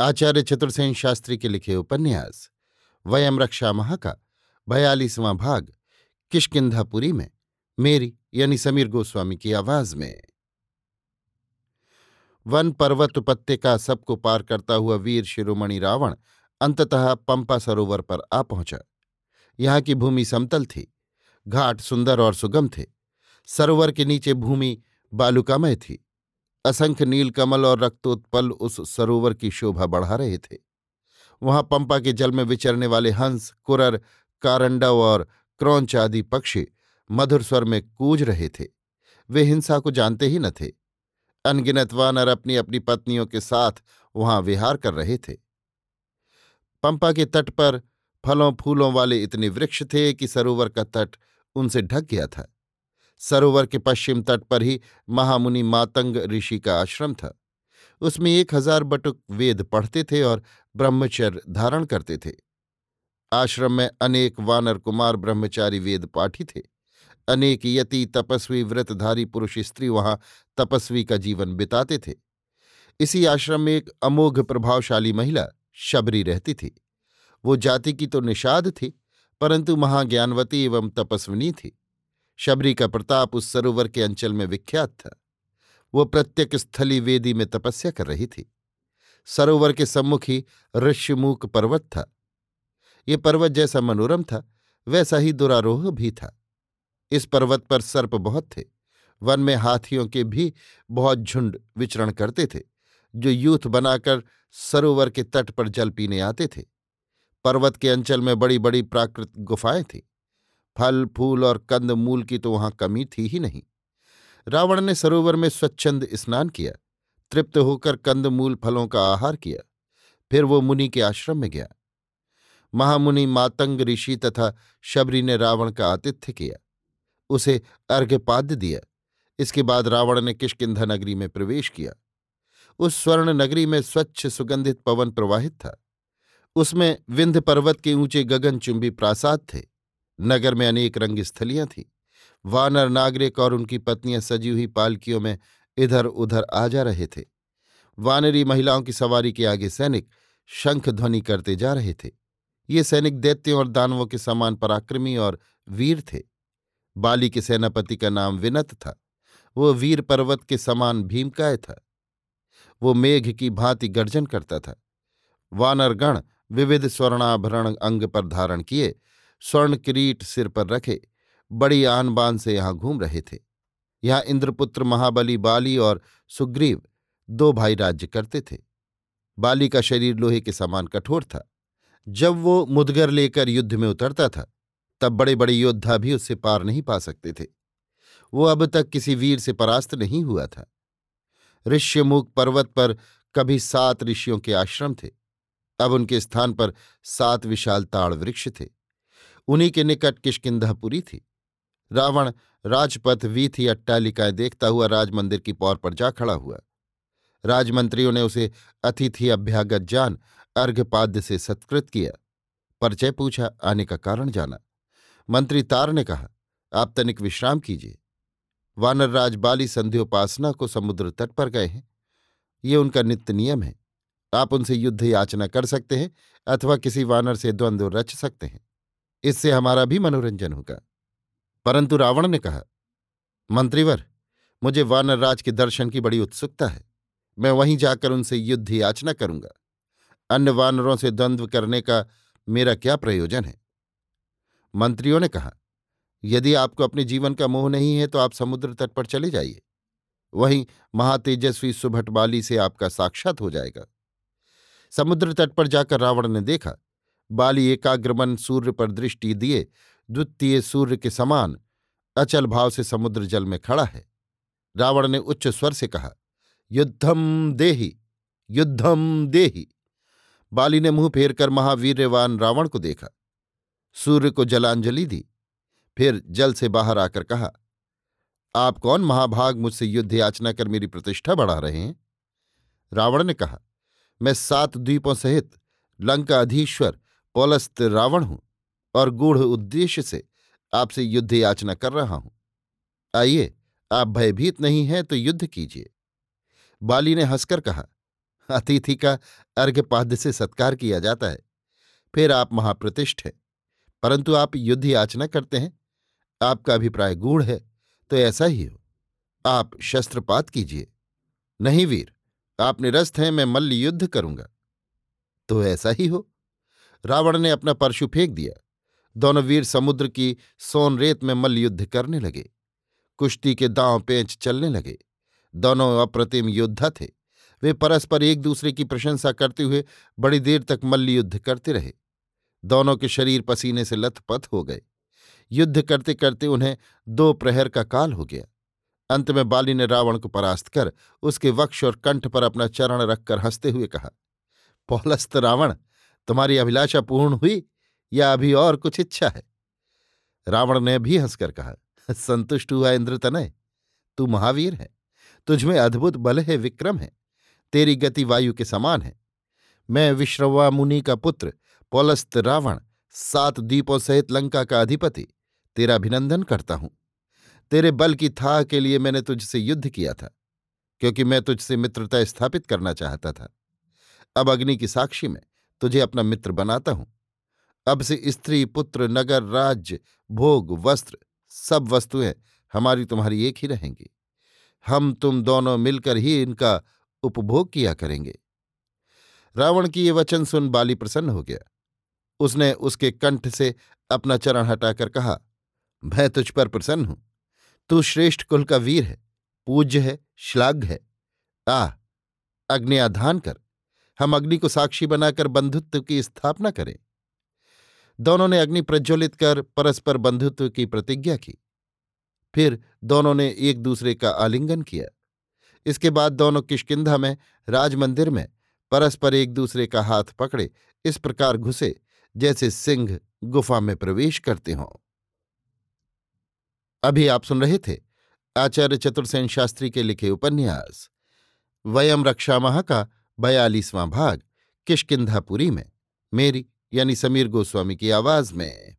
आचार्य चतुर्सेन शास्त्री के लिखे उपन्यास, वयम रक्षा महा का बयालीसवां भाग किशकिंधापुरी में, मेरी यानी समीर गोस्वामी की आवाज़ में। वन पर्वत उपत्यका सबको पार करता हुआ वीर शिरोमणि रावण अंततः पंपा सरोवर पर आ पहुँचा। यहाँ की भूमि समतल थी, घाट सुंदर और सुगम थे। सरोवर के नीचे भूमि बालुकामय थी। असंख्य नीलकमल और रक्तोत्पल उस सरोवर की शोभा बढ़ा रहे थे। वहाँ पंपा के जल में विचरने वाले हंस, कुरर, कारंडव और क्रौंच आदि पक्षी मधुर स्वर में कूज रहे थे। वे हिंसा को जानते ही न थे। अनगिनत वानर अपनी अपनी पत्नियों के साथ वहाँ विहार कर रहे थे। पंपा के तट पर फलों फूलों वाले इतने वृक्ष थे कि सरोवर का तट उनसे ढक गया था। सरोवर के पश्चिम तट पर ही महामुनि मातंग ऋषि का आश्रम था। उसमें एक हज़ार बटुक वेद पढ़ते थे और ब्रह्मचर्य धारण करते थे। आश्रम में अनेक वानर कुमार ब्रह्मचारी वेद पाठी थे। अनेक यति तपस्वी व्रतधारी पुरुष स्त्री वहाँ तपस्वी का जीवन बिताते थे। इसी आश्रम में एक अमोघ प्रभावशाली महिला शबरी रहती थी। वो जाति की तो निषाद थी, परंतु महाज्ञानवती एवं तपस्विनी थी। शबरी का प्रताप उस सरोवर के अंचल में विख्यात था। वो प्रत्येक स्थली वेदी में तपस्या कर रही थी। सरोवर के सम्मुख ही ऋष्यमूक पर्वत था। ये पर्वत जैसा मनोरम था, वैसा ही दुरारोह भी था। इस पर्वत पर सर्प बहुत थे। वन में हाथियों के भी बहुत झुंड विचरण करते थे, जो यूथ बनाकर सरोवर के तट पर जल पीने आते थे। पर्वत के अंचल में बड़ी बड़ी प्राकृत गुफाएँ थीं। फल, फूल और कंद मूल की तो वहाँ कमी थी ही नहीं। रावण ने सरोवर में स्वच्छंद स्नान किया, तृप्त होकर कंद मूल फलों का आहार किया, फिर वो मुनि के आश्रम में गया। महामुनि मातंग ऋषि तथा शबरी ने रावण का आतिथ्य किया, उसे अर्घ्यपाद्य दिया। इसके बाद रावण ने किशकिंधा नगरी में प्रवेश किया। उस स्वर्ण नगरी में स्वच्छ सुगंधित पवन प्रवाहित था। उसमें विंध्य पर्वत के ऊँचे गगनचुंबी प्रासाद थे। नगर में अनेक रंग स्थलियाँ थीं। वानर नागरिक और उनकी पत्नियाँ सजी हुई पालकियों में इधर उधर आ जा रहे थे। वानरी महिलाओं की सवारी के आगे सैनिक शंख ध्वनि करते जा रहे थे। ये सैनिक दैत्यों और दानवों के समान पराक्रमी और वीर थे। बाली के सेनापति का नाम विनत था। वो वीर पर्वत के समान भीमकाय था। वो मेघ की भांति गर्जन करता था। वानरगण विविध स्वर्णाभरण अंग पर धारण किए स्वर्ण किरीट सिर पर रखे, बड़ी आन बान से यहाँ घूम रहे थे। यहाँ इंद्रपुत्र, महाबली, बाली और सुग्रीव दो भाई राज्य करते थे। बाली का शरीर लोहे के समान कठोर था। जब वो मुदगर लेकर युद्ध में उतरता था, तब बड़े बड़े योद्धा भी उससे पार नहीं पा सकते थे। वो अब तक किसी वीर से परास्त नहीं हुआ था। ऋष्यमुख पर्वत पर कभी सात ऋषियों के आश्रम थे। अब उनके स्थान पर सात विशाल ताड़ वृक्ष थे। उन्हीं के निकट किशकिंधापुरी थी। रावण राजपथ वीथी अट्टालिकाएँ देखता हुआ राजमंदिर की पौर पर जा खड़ा हुआ। राजमंत्रियों ने उसे अतिथि अभ्यागत जान अर्घपाद्य से सत्कृत किया। परिचय पूछा, आने का कारण जाना। मंत्री तार ने कहा, आप तनिक विश्राम कीजिए। वानरराज बाली संध्योपासना को समुद्र तट पर गए हैं। ये उनका नित्य नियम है। आप उनसे युद्ध याचना कर सकते हैं अथवा किसी वानर से द्वंद्व रच सकते हैं। इससे हमारा भी मनोरंजन होगा। परंतु रावण ने कहा, मंत्रीवर, मुझे वानरराज के दर्शन की बड़ी उत्सुकता है। मैं वहीं जाकर उनसे युद्ध याचना करूँगा। अन्य वानरों से द्वंद्व करने का मेरा क्या प्रयोजन है? मंत्रियों ने कहा, यदि आपको अपने जीवन का मोह नहीं है तो आप समुद्र तट पर चले जाइए। वहीं महातेजस्वी सुभट बाली से आपका साक्षात हो जाएगा। समुद्र तट पर जाकर रावण ने देखा बाली एकाग्रमन सूर्य पर दृष्टि दिए, द्वितीय सूर्य के समान अचल भाव से समुद्र जल में खड़ा है। रावण ने उच्च स्वर से कहा युद्धम देही युद्धम देही। बाली ने मुँह फेरकर महावीर्यवान रावण को देखा। सूर्य को जलांजलि दी, फिर जल से बाहर आकर कहा, आप कौन महाभाग मुझसे युद्ध याचना कर मेरी प्रतिष्ठा बढ़ा रहे हैं? रावण ने कहा, मैं सात द्वीपों सहित लंका अधीश्वर पौलस्त रावण हूँ और गूढ़ उद्देश्य से आपसे युद्ध याचना कर रहा हूँ। आइए, आप भयभीत नहीं हैं तो युद्ध कीजिए। बाली ने हंसकर कहा, अतिथि का अर्घ्यपाद्य से सत्कार किया जाता है। फिर आप महाप्रतिष्ठ हैं, परंतु आप युद्ध याचना करते हैं। आपका अभिप्राय गूढ़ है तो ऐसा ही हो। आप शस्त्रपात कीजिए। नहीं वीर, आप निरस्त हैं, मैं मल्ल युद्ध करूँगा। तो ऐसा ही हो। रावण ने अपना परशु फेंक दिया। दोनों वीर समुद्र की सोनरेत में मल्ल युद्ध करने लगे। कुश्ती के दांव पेंच चलने लगे। दोनों अप्रतिम योद्धा थे। वे परस्पर एक दूसरे की प्रशंसा करते हुए बड़ी देर तक मल्ल युद्ध करते रहे। दोनों के शरीर पसीने से लथपथ हो गए। युद्ध करते करते उन्हें दो प्रहर का काल हो गया। अंत में बाली ने रावण को परास्त कर उसके वक्ष और कंठ पर अपना चरण रखकर हँसते हुए कहा, पौलस्त रावण तुम्हारी अभिलाषा पूर्ण हुई या अभी और कुछ इच्छा है? रावण ने भी हंसकर कहा, संतुष्ट हुआ इंद्र तनय तू महावीर है तुझमें अद्भुत बल है, विक्रम है, तेरी गति वायु के समान है। मैं विश्रवा मुनि का पुत्र, पौलस्त रावण, सात द्वीपों सहित लंका का अधिपति, तेरा अभिनंदन करता हूँ। तेरे बल की था के लिए मैंने तुझसे युद्ध किया था, क्योंकि मैं तुझसे मित्रता स्थापित करना चाहता था। अब अग्नि की साक्षी में तुझे अपना मित्र बनाता हूँ। अब से स्त्री, पुत्र, नगर, राज्य, भोग, वस्त्र, सब वस्तुएँ हमारी तुम्हारी एक ही रहेंगी। हम तुम दोनों मिलकर ही इनका उपभोग किया करेंगे। रावण की ये वचन सुन बाली प्रसन्न हो गया। उसने उसके कंठ से अपना चरण हटाकर कहा, मैं तुझ पर प्रसन्न हूँ। तू श्रेष्ठ कुल का वीर है, पूज्य है, श्लाघ्य है। आ अग्नि आधान कर। हम अग्नि को साक्षी बनाकर बंधुत्व की स्थापना करें। दोनों ने अग्नि प्रज्वलित कर परस्पर बंधुत्व की प्रतिज्ञा की। फिर दोनों ने एक दूसरे का आलिंगन किया। इसके बाद दोनों किशकिंधा में, राजमंदिर में, परस्पर एक दूसरे का हाथ पकड़े, इस प्रकार घुसे, जैसे सिंह गुफा में प्रवेश करते हों। अभी आप सुन रहे थे आचार्य चतुर्सेन शास्त्री के लिखे उपन्यास, वयम रक्षामह का बयालीसवां भाग किशकिंधापुरी में मेरी यानी समीर गोस्वामी की आवाज़ में।